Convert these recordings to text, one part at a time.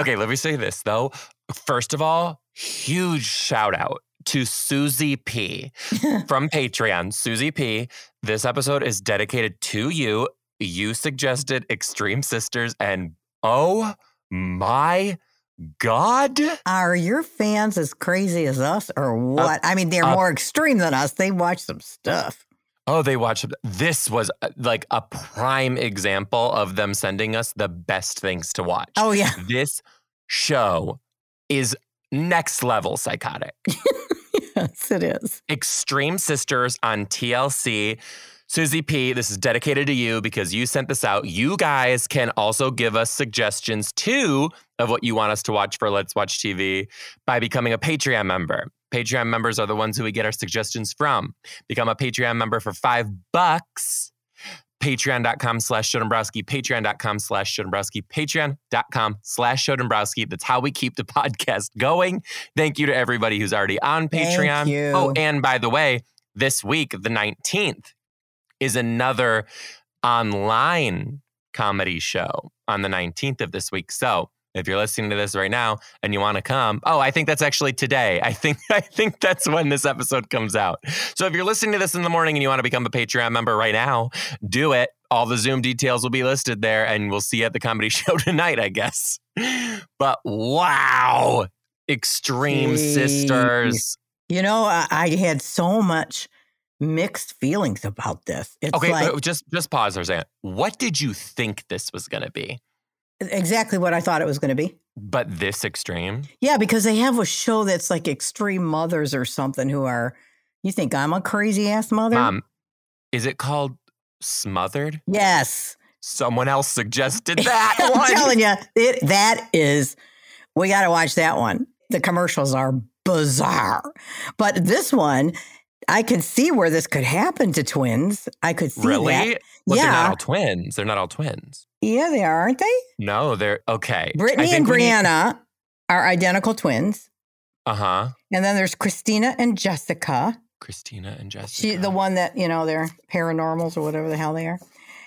Okay, let me say this though. First of all, huge shout out to Susie P from Patreon. Susie P, this episode is dedicated to you. You suggested Extreme Sisters, and oh my God. Are your fans as crazy as us or what? I mean, they're uh, more extreme than us. They watch some stuff. Oh, they watched. This was uh, like a prime example of them sending us the best things to watch. Oh, yeah. This show is next level psychotic. yes, it is. Extreme Sisters on TLC. Susie P, this is dedicated to you because you sent this out. You guys can also give us suggestions too of what you want us to watch for Let's Watch TV by becoming a Patreon member. Patreon members are the ones who we get our suggestions from. Become a Patreon member for five bucks. Patreon.com slash JoeDombrowski, patreon.com slash JoeDombrowski, patreon.com slash JoeDombrowski. That's how we keep the podcast going. Thank you to everybody who's already on Thank Patreon. you. Oh, and by the way, this week, the 19th, is another online comedy show on the 19th of this week. So if you're listening to this right now and you want to come, oh, I think that's actually today. I think I think that's when this episode comes out. So if you're listening to this in the morning and you want to become a Patreon member right now, do it. All the Zoom details will be listed there, and we'll see you at the comedy show tonight, I guess. But wow, Extreme. Sisters. You know, I, I had so much mixed feelings about this. It's Okay, like just just pause for a second. What did you think this was going to be? Exactly what I thought it was going to be. But this extreme? Yeah, because they have a show that's like extreme mothers or something who are. You think I'm a crazy ass mother? Mom, is it called Smothered? Yes, Someone else suggested that I'm one. telling you, it that is. We got to watch that one. The commercials are bizarre, but this one, I could see where this could happen to twins. I could see really? that. Yeah, they're not all twins. They're not all twins. Yeah, they are, aren't they? No, they're okay. Brittany and Brianna are identical twins, Uh huh. and then there's Christina and Jessica. Christina and Jessica. She, the one that you know, they're paranormals or whatever the hell they are.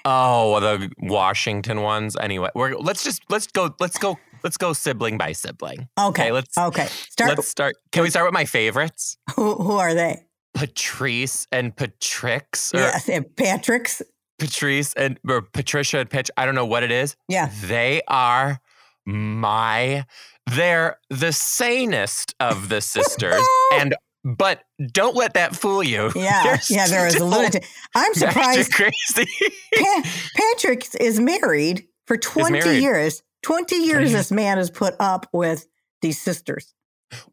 Oh, the Washington ones. Anyway, we're let's just let's go let's go let's go sibling by sibling. Okay, let's okay. Start. let's start. Can we start with my favorites? Who, who are they? Patrice and Patrix, or Yeah, they're Patrick's. Patrice and or Patricia and Pitch. I don't know what it is. Yeah. They are my they're the sanest of the sisters. and but don't let that fool you. Yeah, They're yeah, there is a lunatic. I'm surprised crazy. pa- Patrick is married for 20 married. years. 20 years years. this man has put up with these sisters.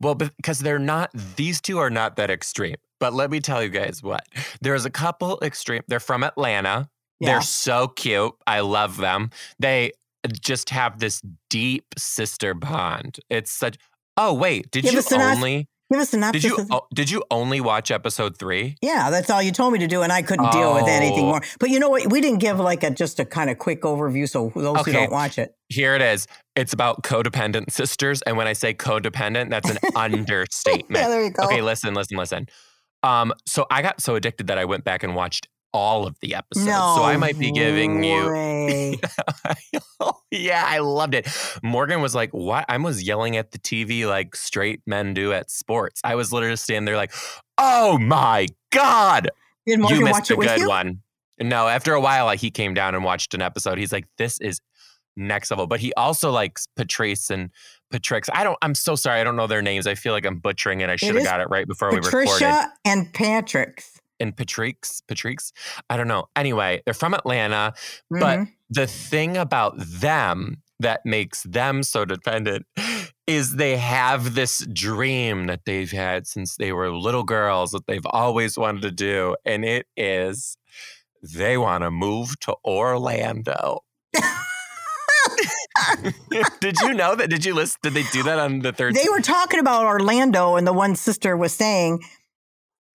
well, because they're not these two are not that extreme. But let me tell you guys what. There's a couple extreme. They're from Atlanta. Yeah. They're so cute. I love them. They just have this deep sister bond. It's such Oh, wait. Did Give you us only Give us synopsis. Did you oh, did you only watch episode 3? yeah, that's all you told me to do, and I couldn't deal with anything Oh. more. But you know what? We didn't give like a just a kind of quick overview, so those who don't watch it. Here it is. It's about codependent sisters. And when I say codependent, that's an understatement. Yeah, there you go. Okay, listen, listen, listen. Um, so I got so addicted that I went back and watched all of the episodes. no, so I might be giving you. Yeah, I loved it. Morgan was like, What? I was yelling at the TV like straight men do at sports. I was literally standing there like, Oh my God. Did Morgan you missed a good one. No, after a while, like he came down and watched an episode. He's like, "This is next level." But he also likes Patrice and Patrix. I don't. I'm so sorry. I don't know their names. I feel like I'm butchering it. I should have got it right before we recorded. Patricia and Patrick's. And Patrix, Patrix. I don't know. Anyway, they're from Atlanta. But Mhm. the thing about them that makes them so dependent is they have this dream that they've had since they were little girls that they've always wanted to do. And it is they want to move to Orlando. did you know that? Did you list? Did they do that on the third? They were talking about Orlando, and the one sister was saying,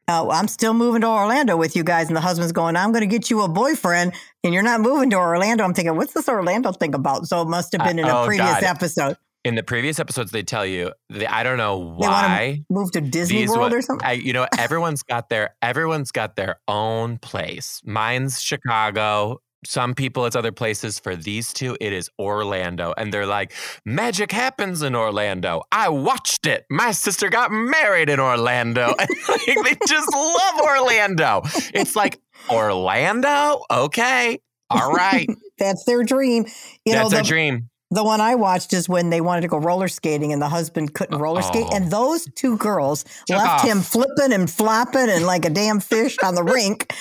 uh, I'm still moving to Orlando with you guys. And the husband's going, I'm going to get you a boyfriend, and you're not moving to Orlando. I'm thinking, what's this Orlando thing about? So it must have been in a Uh, oh, previous God. episode. in the previous episodes, they tell you. They, I don't know why. to move to Disney World wa- or something. I, you know, everyone's got their everyone's got their own place. Mine's Chicago. Some people, it's other places. For these two, it is Orlando, and they're like, "Magic happens in Orlando." I watched it. My sister got married in Orlando, and like, they just love Orlando. It's like Orlando, okay, all right, That's their dream. You that's know, their the, dream. The one I watched is when they wanted to go roller skating and the husband couldn't uh, roller skate. Oh. And those two girls left off. him flipping and flopping and like a damn fish on the rink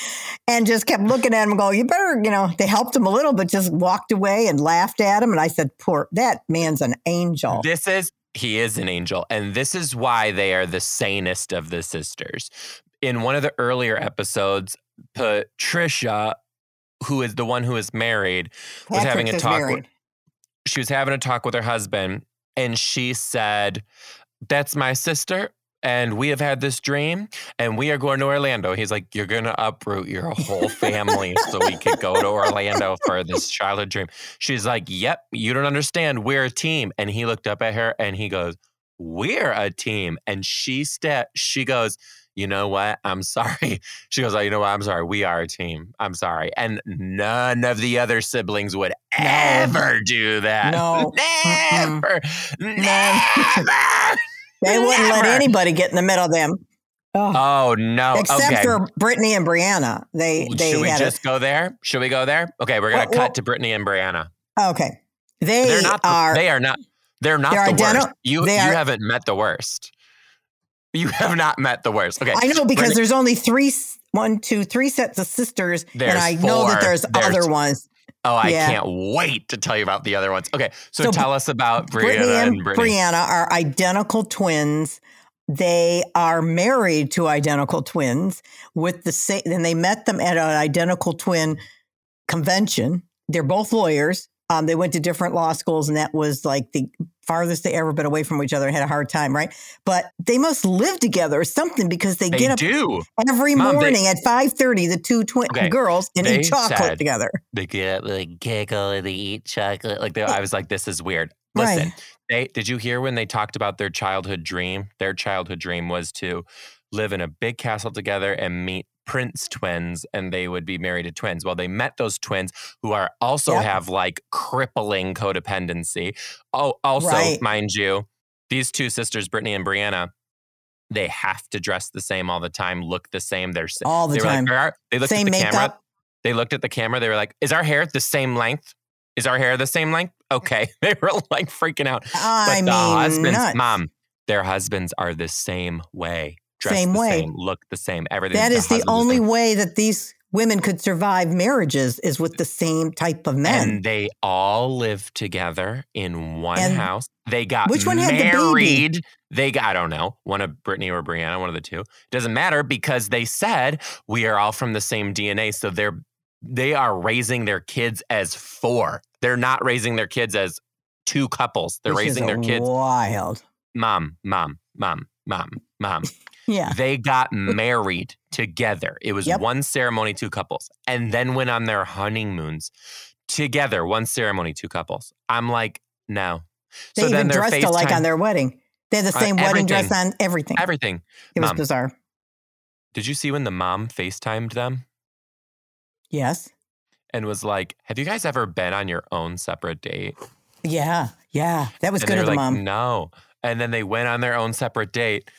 and just kept looking at him and go, You better, you know, they helped him a little, but just walked away and laughed at him. And I said, Poor, that man's an angel. This is he is an angel, and this is why they are the sanest of the sisters. In one of the earlier episodes, Patricia, who is the one who is married, was having a talk. With. She was having a talk with her husband, and she said, "That's my sister." And we have had this dream, and we are going to Orlando. He's like, You're going to uproot your whole family so we could go to Orlando for this childhood dream. She's like, Yep, you don't understand. We're a team. And he looked up at her and he goes, We're a team. And she sta- she goes, You know what? I'm sorry. She goes, Oh, you know what? I'm sorry. We are a team. I'm sorry. And none of the other siblings would ever do that. No. Never. Never. They wouldn't let anybody get in the middle of them. Oh. Oh no! Except okay. for Brittany and Brianna. They, they Should we just go there? Should we go there? Okay, we're gonna Well, cut well- to Brittany and Brianna. okay. They They're not. Are, they are not. They're not the identi- worst. You you are- haven't met the worst. You have not met the worst. Okay. I know because there's only three, one, two, three sets of sisters, There's and I know that there's, There's- other ones. oh, I yeah. can't wait to tell you about the other ones. Okay, so, So tell us about Brianna Brittany and, and Brittany. Brianna are identical twins. They are married to identical twins with the same, and they met them at an identical twin convention. They're both lawyers. Um, they went to different law schools, and that was like the farthest they ever been away from each other and had a hard time, right? But they must live together or something because they, They get up do. every Mom, they- morning at 5.30, the two twin Okay, girls, and they eat chocolate said- together. They get like giggle and they eat chocolate. Like they, I was like, this is weird. Right. Listen, they did you hear when they talked about their childhood dream? Their childhood dream was to live in a big castle together and meet prince twins and they would be married to twins. Well, they met those twins who are also Yep. have like crippling codependency. Oh, also, Right. mind you, these two sisters, Brittany and Brianna, they have to dress the same all the time, look the same. They're All the they time. Like, "Are- they looked Same at the makeup. camera. They looked at the camera. They were like, "Is our hair the same length? Is our hair the same length?" Okay, they were like freaking out. I But mean, the husbands, nuts. mom, their husbands are the same way, dressed Same the way. same, look the same, everything. That is the only same. way that these women could survive marriages is with the same type of men. And they all live together in one And house. They got which one had the baby? married. They got, I don't know, one of Brittany or Brianna, one of the two. Doesn't matter because they said we are all from the same DNA. So they're they are raising their kids as four. They're not raising their kids as two couples. They're which is raising their kids Wild. mom, mom, mom, mom, mom. Yeah. They got married together. It was Yep. one ceremony, two couples, and then went on their honeymoons together. One ceremony, two couples. I'm like, no. They so even then dressed alike on their wedding. They had the Uh, same wedding dress on, everything. everything. it was bizarre. Did you see when the mom FaceTimed them Yes. and was like, "Have you guys ever been on your own separate date?" Yeah. Yeah. That was and good of the like, mom. No. And then they went on their own separate date.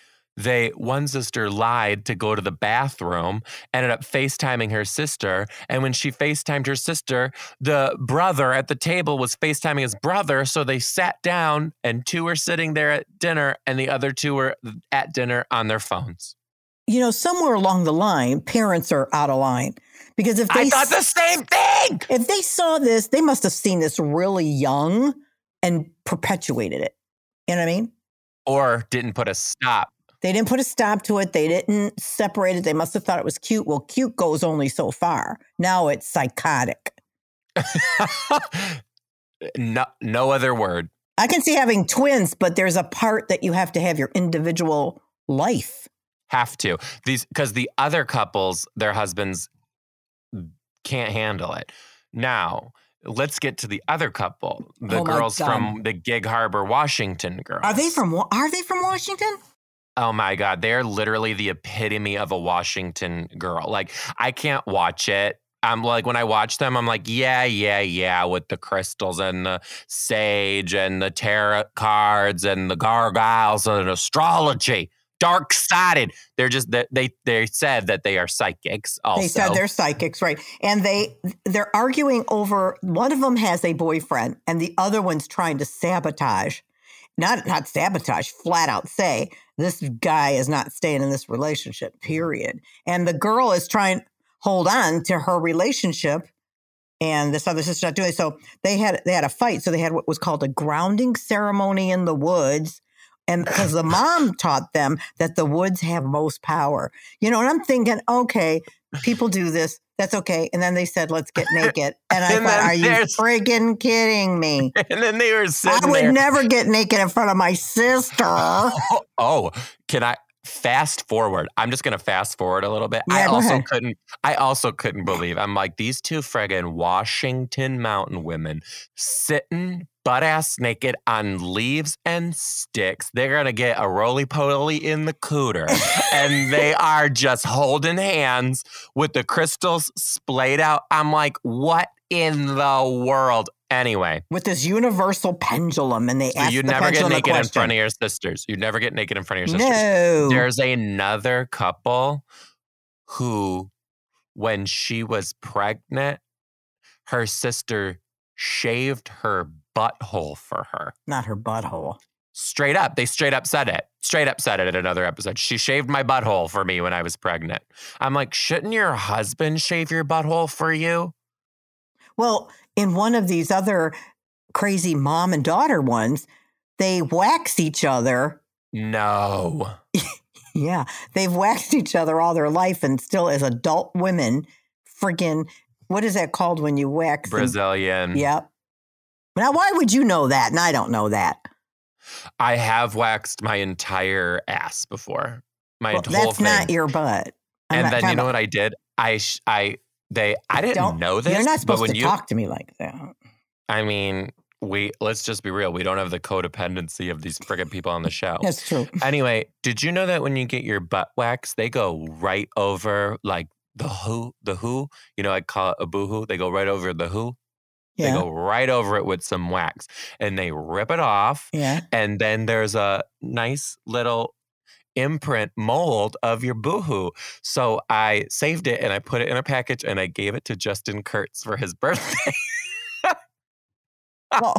They one sister lied to go to the bathroom, ended up FaceTiming her sister. And when she FaceTimed her sister, the brother at the table was FaceTiming his brother. So they sat down and two were sitting there at dinner and the other two were at dinner on their phones. You know, somewhere along the line, parents are out of line because if they I thought the same thing. if they saw this, they must have seen this really young and perpetuated it. You know what I mean? Or didn't put a stop. They didn't put a stop to it. They didn't separate it. They must have thought it was cute. Well, cute goes only so far. Now it's psychotic. No, no other word. I can see having twins, but there's a part that you have to have your individual life. Have to these because the other couples, their husbands can't handle it. Now, let's get to the other couple, the Oh girls from the Gig Harbor, Washington girls. Are they from Are they from Washington? Oh my God. They're literally the epitome of a Washington girl. Like, I can't watch it. I'm like, when I watch them, I'm like, yeah, yeah, yeah, with the crystals and the sage and the tarot cards and the gargoyles and astrology. Dark sided. They're just they, they they said that they are psychics. Also, They said they're psychics, right? And they they're arguing over one of them has a boyfriend and the other one's trying to sabotage. Not not sabotage, flat out say this guy is not staying in this relationship, mm-hmm. period. And the girl is trying to hold on to her relationship and this other sister's not doing it. So they had they had a fight. So they had what was called a grounding ceremony in the woods. And because the mom taught them that the woods have most power. You know, and I'm thinking, okay, people do this. That's okay. And then they said, let's get naked. And I And thought, are you friggin' kidding me? and then they were sitting I would there. never get naked in front of my sister. Oh, oh, can I fast forward? I'm just gonna fast forward a little bit. I Yeah, go also ahead. couldn't. I also couldn't believe. I'm like these two friggin' Washington Mountain women sitting butt ass naked on leaves and sticks. They're gonna get a roly poly in the cooter, and they are just holding hands with the crystals splayed out. I'm like, what in the world? Anyway, With this universal pendulum, and they so you'd the never get naked in front of your sisters. You'd never get naked in front of your sisters. No. There's another couple who, when she was pregnant, her sister shaved her butthole for her. Not her butthole. Straight up. They straight up said it. Straight up said it in another episode. She shaved my butthole for me when I was pregnant. I'm like, shouldn't your husband shave your butthole for you? Well, in one of these other crazy mom and daughter ones, they wax each other. No. Yeah, they've waxed each other all their life, and still, as adult women, friggin' what is that called when you wax? and- Brazilian. Yep. Now, why would you know that? And I don't know that. I have waxed my entire ass before. My Well, whole that's thing. not your butt. I'm and then you know what I did? I sh- I they I didn't Don't- know this. You're not but supposed when to you, talk to me like that. I mean, we let's just be real. We don't have the codependency of these friggin' people on the show. That's true. Anyway, did you know that when you get your butt wax, they go right over like the who, the who? You know, I call it a boohoo. They go right over the who. They go right over it with some wax, and they rip it off. Yeah. And then there's a nice little imprint mold of your boohoo. So I saved it and I put it in a package and I gave it to Justin Kurtz for his birthday. Well,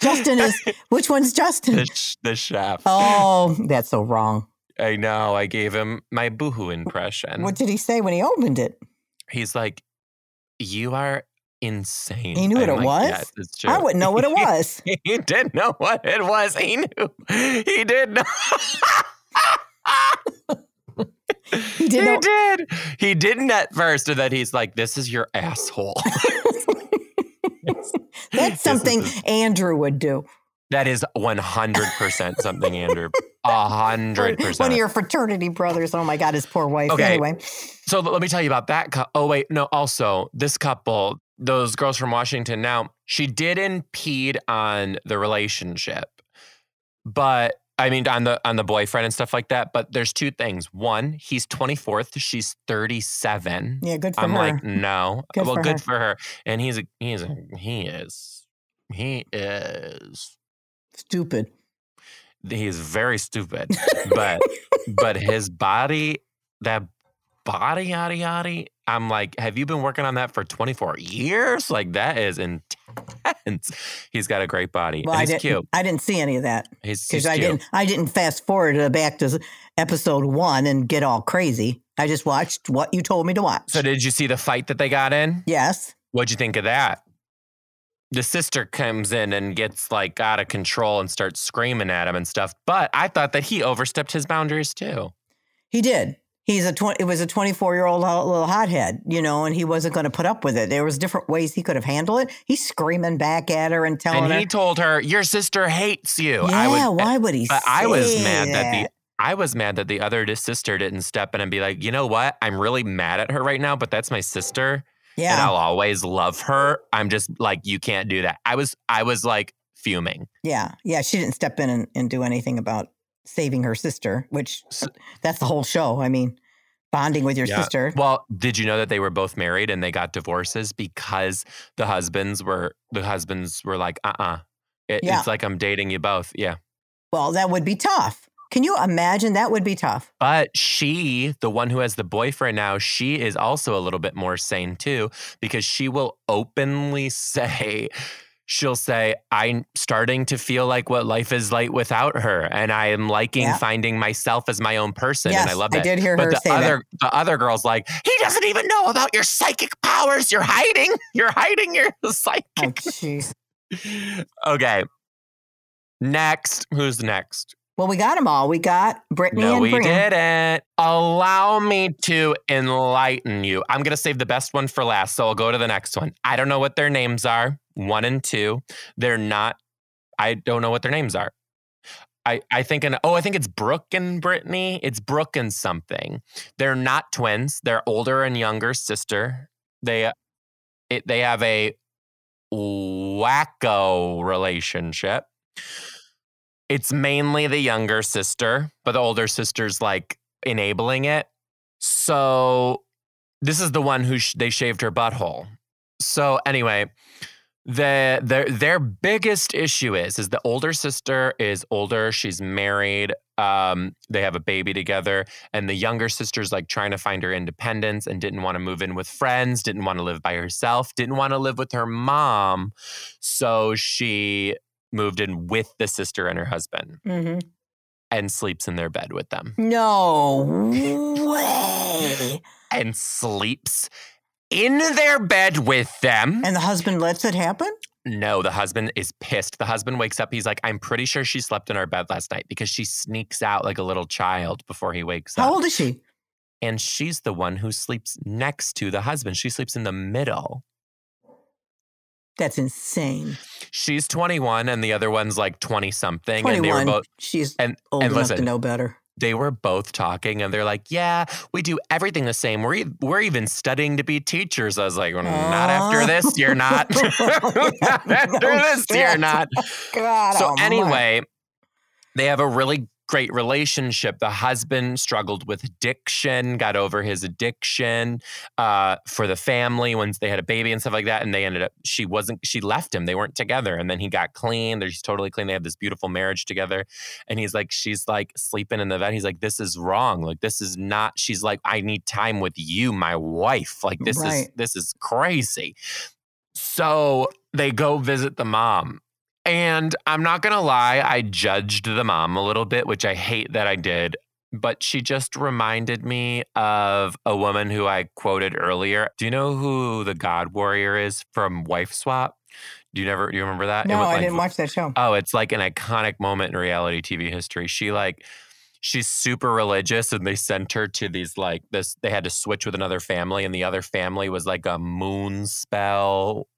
Justin is which one's Justin? the, sh- the chef. Oh, that's so wrong. I know. I gave him my boohoo impression. What did he say when he opened it? He's like, You are insane. He knew what I'm it like, was? Yes, it's true. I wouldn't know what it was. he didn't know what it was. He knew. He did know. He did know- did. He didn't at first, and then he's like, "This is your asshole." That's This is something Andrew would do. that is one hundred percent something, Andrew. A hundred One of your fraternity brothers. Oh my God, his poor wife. Okay. Anyway, So let me tell you about that. cou- oh wait, no. Also, this couple, those girls from Washington. Now, she did impede on the relationship, but I mean on the on the boyfriend and stuff like that. But there's two things. One, he's 24th. She's 37. yeah, good for her. I'm like, no. Good well, for good her. for her. And he's a he's a he is he is Stupid. he is very stupid. but but his body, that body yada yada. I'm like, have you been working on that for 24 years? Like that is intense. He's got a great body. Well, I he's didn't. cute. I didn't see any of that He's, because he's I cute. didn't. I didn't fast forward to back to episode one and get all crazy. I just watched what you told me to watch. So did you see the fight that they got in? yes. What'd you think of that? The sister comes in and gets like out of control and starts screaming at him and stuff. But I thought that he overstepped his boundaries too. He did. He's a 20 it was a 24 year old little hothead you know and he wasn't going to put up with it there was different ways he could have handled it he's screaming back at her and telling and her he told her, "Your sister hates you." yeah I was, why would he but I was mad that the? I was mad that the other sister didn't step in and be like, you know what? I'm really mad at her right now, but that's my sister, and I'll always love her. I'm just like, you can't do that. I was, I was like fuming. yeah yeah she didn't step in and, and do anything about saving her sister which S- that's the whole show i mean bonding with your Yeah. sister Well, did you know that they were both married and they got divorces because the husbands were the husbands were like, uh, uh It, Yeah. It's like I'm dating you both. Yeah. well that would be tough can you imagine that would be tough But she, the one who has the boyfriend now, she is also a little bit more sane too, because she will openly say, she'll say, I'm starting to feel like what life is like without her. And I am liking Yeah. finding myself as my own person. yes and I love that. i did hear her But the say other the other girl's like, he doesn't even know about your psychic powers. You're hiding. You're hiding your oh, psychic. that oh jeez okay. Next. Who's next? well we got them all we got brittany No, and we didn't. Allow me to enlighten you. I'm going to save the best one for last. So I'll go to the next one. I don't know what their names are. One and two. They're not, I don't know what their names are. I, I think, an, oh, I think it's Brooke and Brittany. It's Brooke and something. They're not twins. They're older and younger sister. They, it, they have a wacko relationship. It's mainly the younger sister, but the older sister's like enabling it. So this is the one who sh- they shaved her butthole. So anyway, the their their biggest issue is is the older sister is older. She's married. Um, they have a baby together, and the younger sister's like trying to find her independence and didn't want to move in with friends, didn't want to live by herself, didn't want to live with her mom. So she moved in with the sister and her husband Mhm. and sleeps in their bed with them no way and sleeps in their bed with them. and the husband lets it happen No, the husband is pissed. The husband wakes up. He's like, I'm pretty sure she slept in our bed last night because she sneaks out like a little child before he wakes how up. How old is she And she's the one who sleeps next to the husband. She sleeps in the middle. that's insane She's 21 and the other one's like 20 something. And they were 21 both she's and old and enough to know better they were both talking and they're like, Yeah, we do everything the same. We're, e- we're even studying to be teachers. I was like, well, Not after this, you're not. not after this, you're not. God So, anyway, they have a really great relationship. The husband struggled with addiction, got over his addiction uh, for the family once they had a baby and stuff like that. And they ended up, she wasn't, she left him. They weren't together. And then he got clean. They're just totally clean. They have this beautiful marriage together. And he's like, she's like sleeping in the bed. He's like, this is wrong. Like, this is not, she's like, I need time with you, my wife. Like, this is, this is crazy. So they go visit the mom. And I'm not going to lie, I judged the mom a little bit, which I hate that I did. But she just reminded me of a woman who I quoted earlier. Do you know who the God Warrior is from Wife Swap? Do you never do you remember that? No i like- didn't watch that show Oh, it's like an iconic moment in reality TV history. She like she's super religious and they sent her to these like this they had to switch with another family and the other family was like a moon spell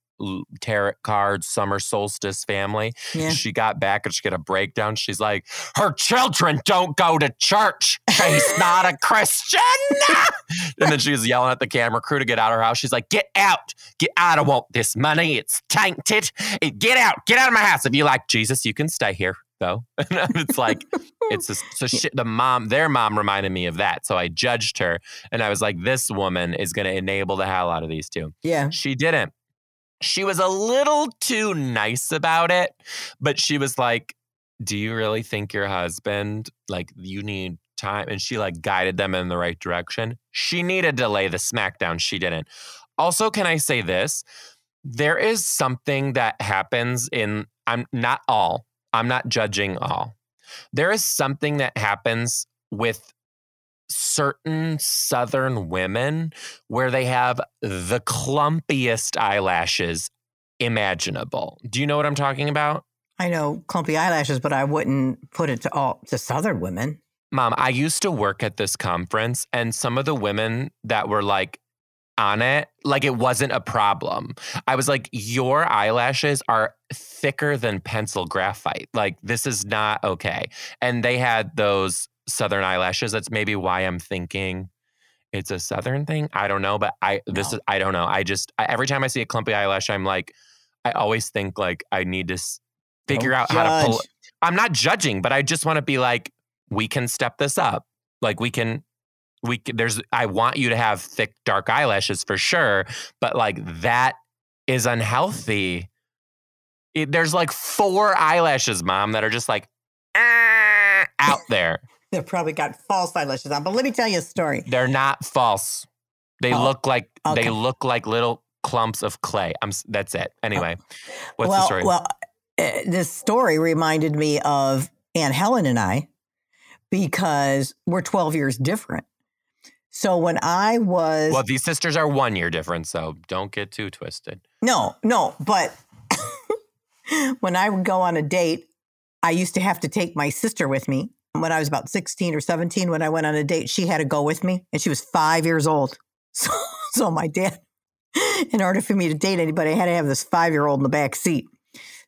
tarot cards, summer solstice family. yeah She got back and she got a breakdown. She's like, her children don't go to church. She's not a Christian. and then she was yelling at the camera crew to get out of her house. She's like, get out. Get out. I don't want this money. It's tainted. It- get out. Get out of my house. If you like Jesus, you can stay here though. And it's like, it's a, so shit. The mom, their mom reminded me of that. So I judged her and I was like, this woman is going to enable the hell out of these two. yeah She didn't. She was a little too nice about it, but she was like, Do you really think your husband, like, you need time? And she, like, guided them in the right direction. She needed to lay the smackdown. She didn't. Also, can I say this? There is something that happens in, I'm not all, I'm not judging all. There is something that happens with certain Southern women where they have the clumpiest eyelashes imaginable. Do you know what I'm talking about? I know clumpy eyelashes, but I wouldn't put it to all to Southern women. Mom, I used to work at this conference, and some of the women that were like on it, like it wasn't a problem. I was like, Your eyelashes are thicker than pencil graphite. Like, this is not okay. And they had those southern eyelashes. That's maybe why I'm thinking it's a southern thing. I don't know, but I this No. is I don't know. I just I, every time I see a clumpy eyelash, I'm like, I always think like I need to s- figure Don't out how to pull. judge. I'm not judging, but I just want to be like, we can step this up. Like we can, we can, there's. I want you to have thick, dark eyelashes for sure, but like that is unhealthy. It, there's like four eyelashes, mom, that are just like "Ah," out there. They've probably got false eyelashes on. But let me tell you a story. They're not false. They Oh, look like okay. they look like little clumps of clay. I'm. That's it. Anyway, what's well, the story? well, uh, this story reminded me of Aunt Helen and I because we're 12 years different. So when I was well, these sisters are one year different, so don't get too twisted. no, no, but when I would go on a date, I used to have to take my sister with me. When I was about 16 or 17, when I went on a date, she had to go with me and she was five years old. So, so my dad, in order for me to date anybody, I had to have this five year old in the back seat.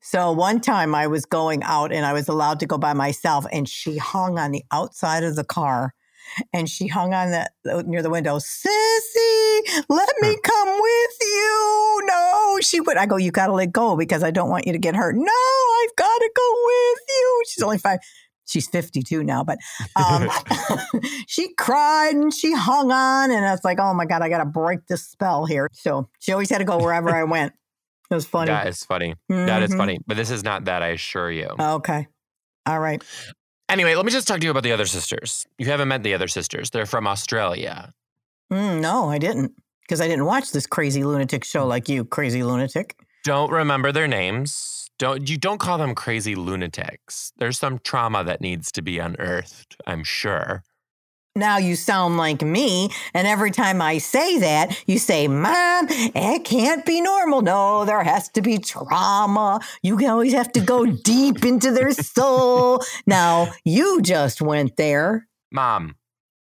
So one time I was going out and I was allowed to go by myself, and she hung on the outside of the car and she hung on the near the window. Sissy, let me come with you. No, she would. I go, you got to let go because I don't want you to get hurt. No, I've got to go with you. She's only five. She's 52 now, but um, she cried and she hung on. And I was like, oh my God, I got to break this spell here. So she always had to go wherever I went. It was funny. That is funny. That is Mhm. funny. But this is not that, I assure you. Okay. All right. Anyway, let me just talk to you about the other sisters. You haven't met the other sisters. They're from Australia. Mm, no, I didn't because I didn't watch this crazy lunatic show like you, crazy lunatic. Don't remember their names. Don't you don't call them crazy lunatics. There's some trauma that needs to be unearthed, I'm sure. Now you sound like me, and every time I say that, you say, Mom, it can't be normal. No, there has to be trauma. You always have to go deep into their soul. Now, you just went there. Mom,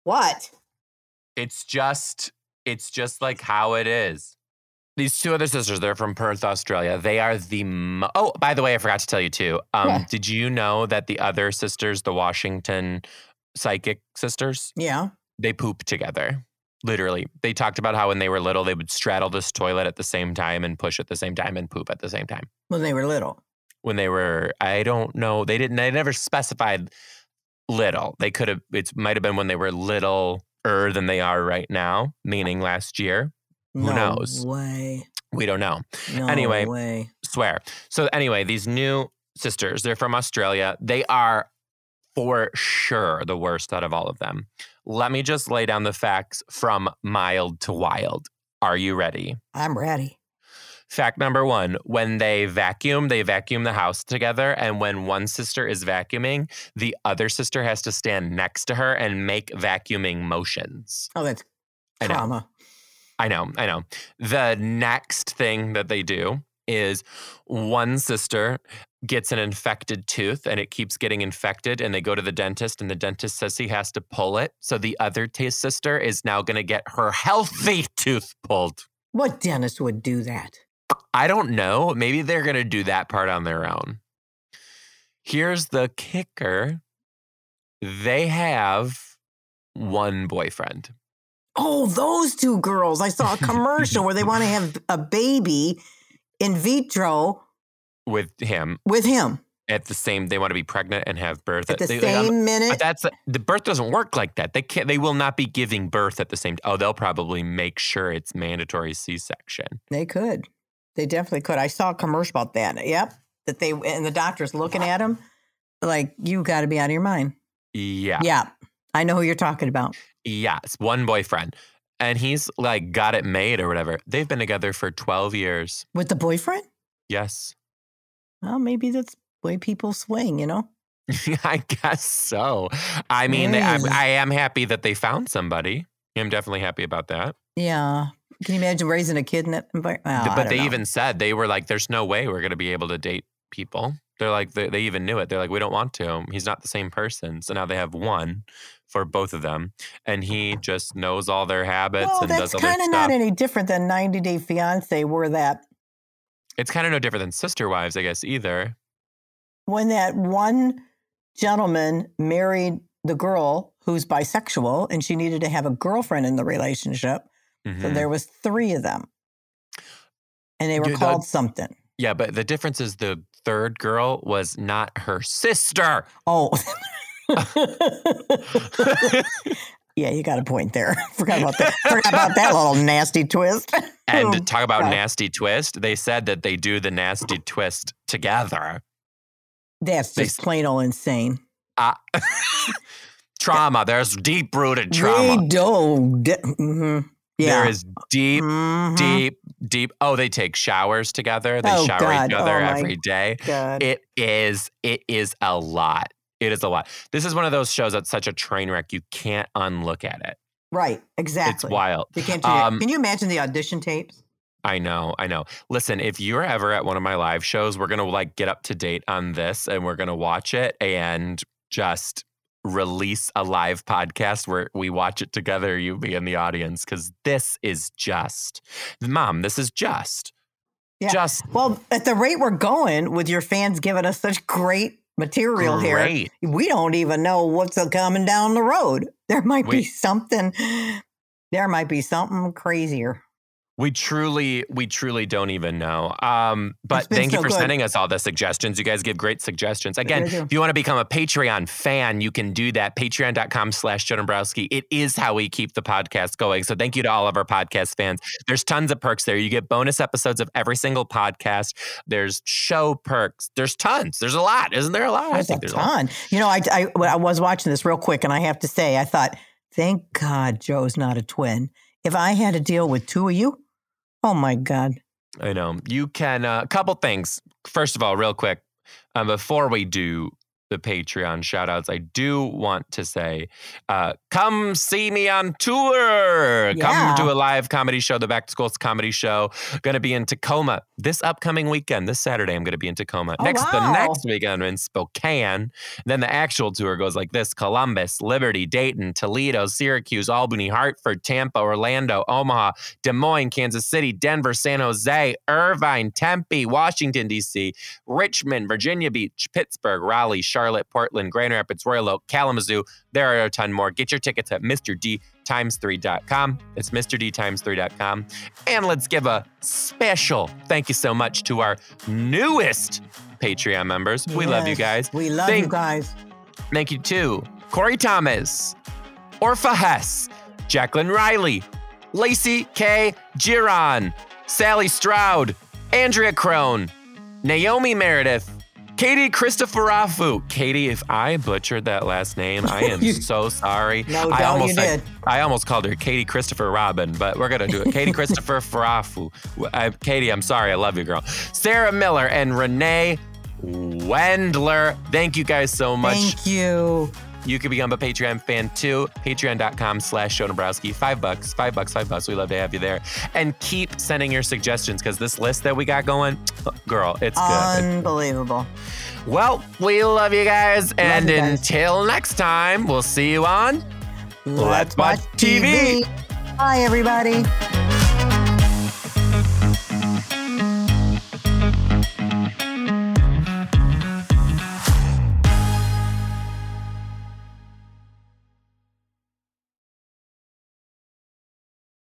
What? it's just it's just like how it is. These two other sisters, they're from Perth, Australia. They are the mo- Oh, by the way, I forgot to tell you too. Um, Yeah. did you know that the other sisters, the Washington psychic sisters, Yeah. they poop together. Literally. They talked about how when they were little, they would straddle this toilet at the same time and push at the same time and poop at the same time. When they were little. When they were, I don't know, they didn't, they never specified little. They could have, it might have been when they were littler than they are right now, meaning last year. Who no knows? way. We don't know. No Anyway. way. Swear. So, anyway, these new sisters, they're from Australia. They are for sure the worst out of all of them. Let me just lay down the facts from mild to wild. Are you ready? I'm ready. Fact number one when they vacuum, they vacuum the house together. And when one sister is vacuuming, the other sister has to stand next to her and make vacuuming motions. Oh, that's I know. trauma. I know, I know. The next thing that they do is one sister gets an infected tooth and it keeps getting infected and they go to the dentist and the dentist says he has to pull it. So the other t- sister is now going to get her healthy tooth pulled. What dentist would do that? I don't know. Maybe they're going to do that part on their own. Here's the kicker. They have one boyfriend. Oh, those two girls. I saw a commercial where they want to have a baby in vitro with him with him at the same they want to be pregnant and have birth at the they- same um, minute. that's the birth doesn't work like that they can't they will not be giving birth at the same oh they'll probably make sure it's mandatory c-section They could. They definitely could. I saw a commercial about that. Yep. That they and the doctor's looking at him like you got to be out of your mind. yeah Yeah. I know who you're talking about. Yes one boyfriend and he's like got it made or whatever they've been together for 12 years With the boyfriend? yes Well, maybe that's the way people swing, you know? i guess so i mean I. I am happy that they found somebody i'm definitely happy about that Yeah. Can you imagine raising a kid in that environment? I but they know. even said they were like there's no way we're going to be able to date people They're like they, they even knew it. They're like, we don't want to. He's not the same person. So now they have one for both of them, and he just knows all their habits Well, and that's does all their kind of not any different than 90 Day Fiance, where that it's kind of no different than sister wives, I guess, either. when that one gentleman married the girl who's bisexual and she needed to have a girlfriend in the relationship. So Mhm. there was three of them. And they were Dude, called something. Yeah, but the difference is the third girl was not her sister. Oh. yeah, you got a point there. Forgot about that. Forgot about that little nasty twist. And Oh, talk about God. nasty twist. They said that they do the nasty twist together. That's They just plain old insane. Uh, trauma. There's deep rooted trauma. We don't. mhm. Yeah. There is deep, Mhm. deep, deep. Oh, they take showers together. They Oh, shower God. each other Oh, every day. God. It is. It is a lot. It is a lot. This is one of those shows that's such a train wreck. You can't unlook at it. right. Exactly. It's wild. You can't do Um. Can you imagine the audition tapes? I know, I know. Listen, if you're ever at one of my live shows, we're gonna like get up to date on this and we're gonna watch it and just release a live podcast where we watch it together, you be in the audience, because this is just mom, this is just. Yeah. Just Well, at the rate we're going with your fans giving us such great material here, we don't even know what's coming down the road. There might be something. There might be something crazier. We truly, we truly don't even know. Um, but thank you for good. sending us all the suggestions. You guys give great suggestions. Again, do. if you want to become a Patreon fan, you can do that. Patreon.com slash Joe Dombrowski. It is how we keep the podcast going. So thank you to all of our podcast fans. There's tons of perks there. You get bonus episodes of every single podcast. There's show perks. There's tons. There's a lot. Isn't there a lot? I think there's a there's ton. You know, I, I I was watching this real quick, and I have to say, I thought, thank God Joe's not a twin. If I had to deal with two of you, oh my God. I know. You can, a couple things. First of all, real quick, um, before we do the Patreon shout outs, I do want to say uh, come see me on tour. Yeah. Come to a live comedy show, the Back to School Comedy Show. Going to be in Tacoma this upcoming weekend. This Saturday, I'm going to be in Tacoma. Oh, next, the next weekend, I'm in Spokane. Then the actual tour goes like this Columbus, Liberty, Dayton, Toledo, Syracuse, Albany, Hartford, Tampa, Orlando, Omaha, Des Moines, Kansas City, Denver, San Jose, Irvine, Tempe, Washington, D.C., Richmond, Virginia Beach, Pittsburgh, Raleigh, Charlotte, Portland, Grand Rapids, Royal Oak, Kalamazoo. There are a ton more. Get your tickets at MrDtimes3.com. It's MrDtimes3.com. And let's give a special thank you so much to our newest Patreon members. We love you guys. We love you guys. Thank you to Corey Thomas, Orpha Hess, Jacqueline Riley, Lacey K. Giron, Sally Stroud, Andrea Crone, Naomi Meredith, Katie Christopherofu. Katie, if I butchered that last name, I am You- so sorry. No I almost you did. I almost called her Katie Christopher Robin, but we're gonna do it. Katie Christopher Farafu. I, uh, Katie, I'm sorry. I love you, girl. Sarah Miller and Renee Wendler. Thank you guys so much. Thank you. You can become a Patreon fan too. Patreon.com slash Joe Dombrowski. Five bucks, five bucks, five bucks. We love to have you there. And keep sending your suggestions because this list that we got going, girl, it's good. Unbelievable. well, we love you guys. and you guys. until next time, we'll see you on Let's Watch TV. Bye, everybody.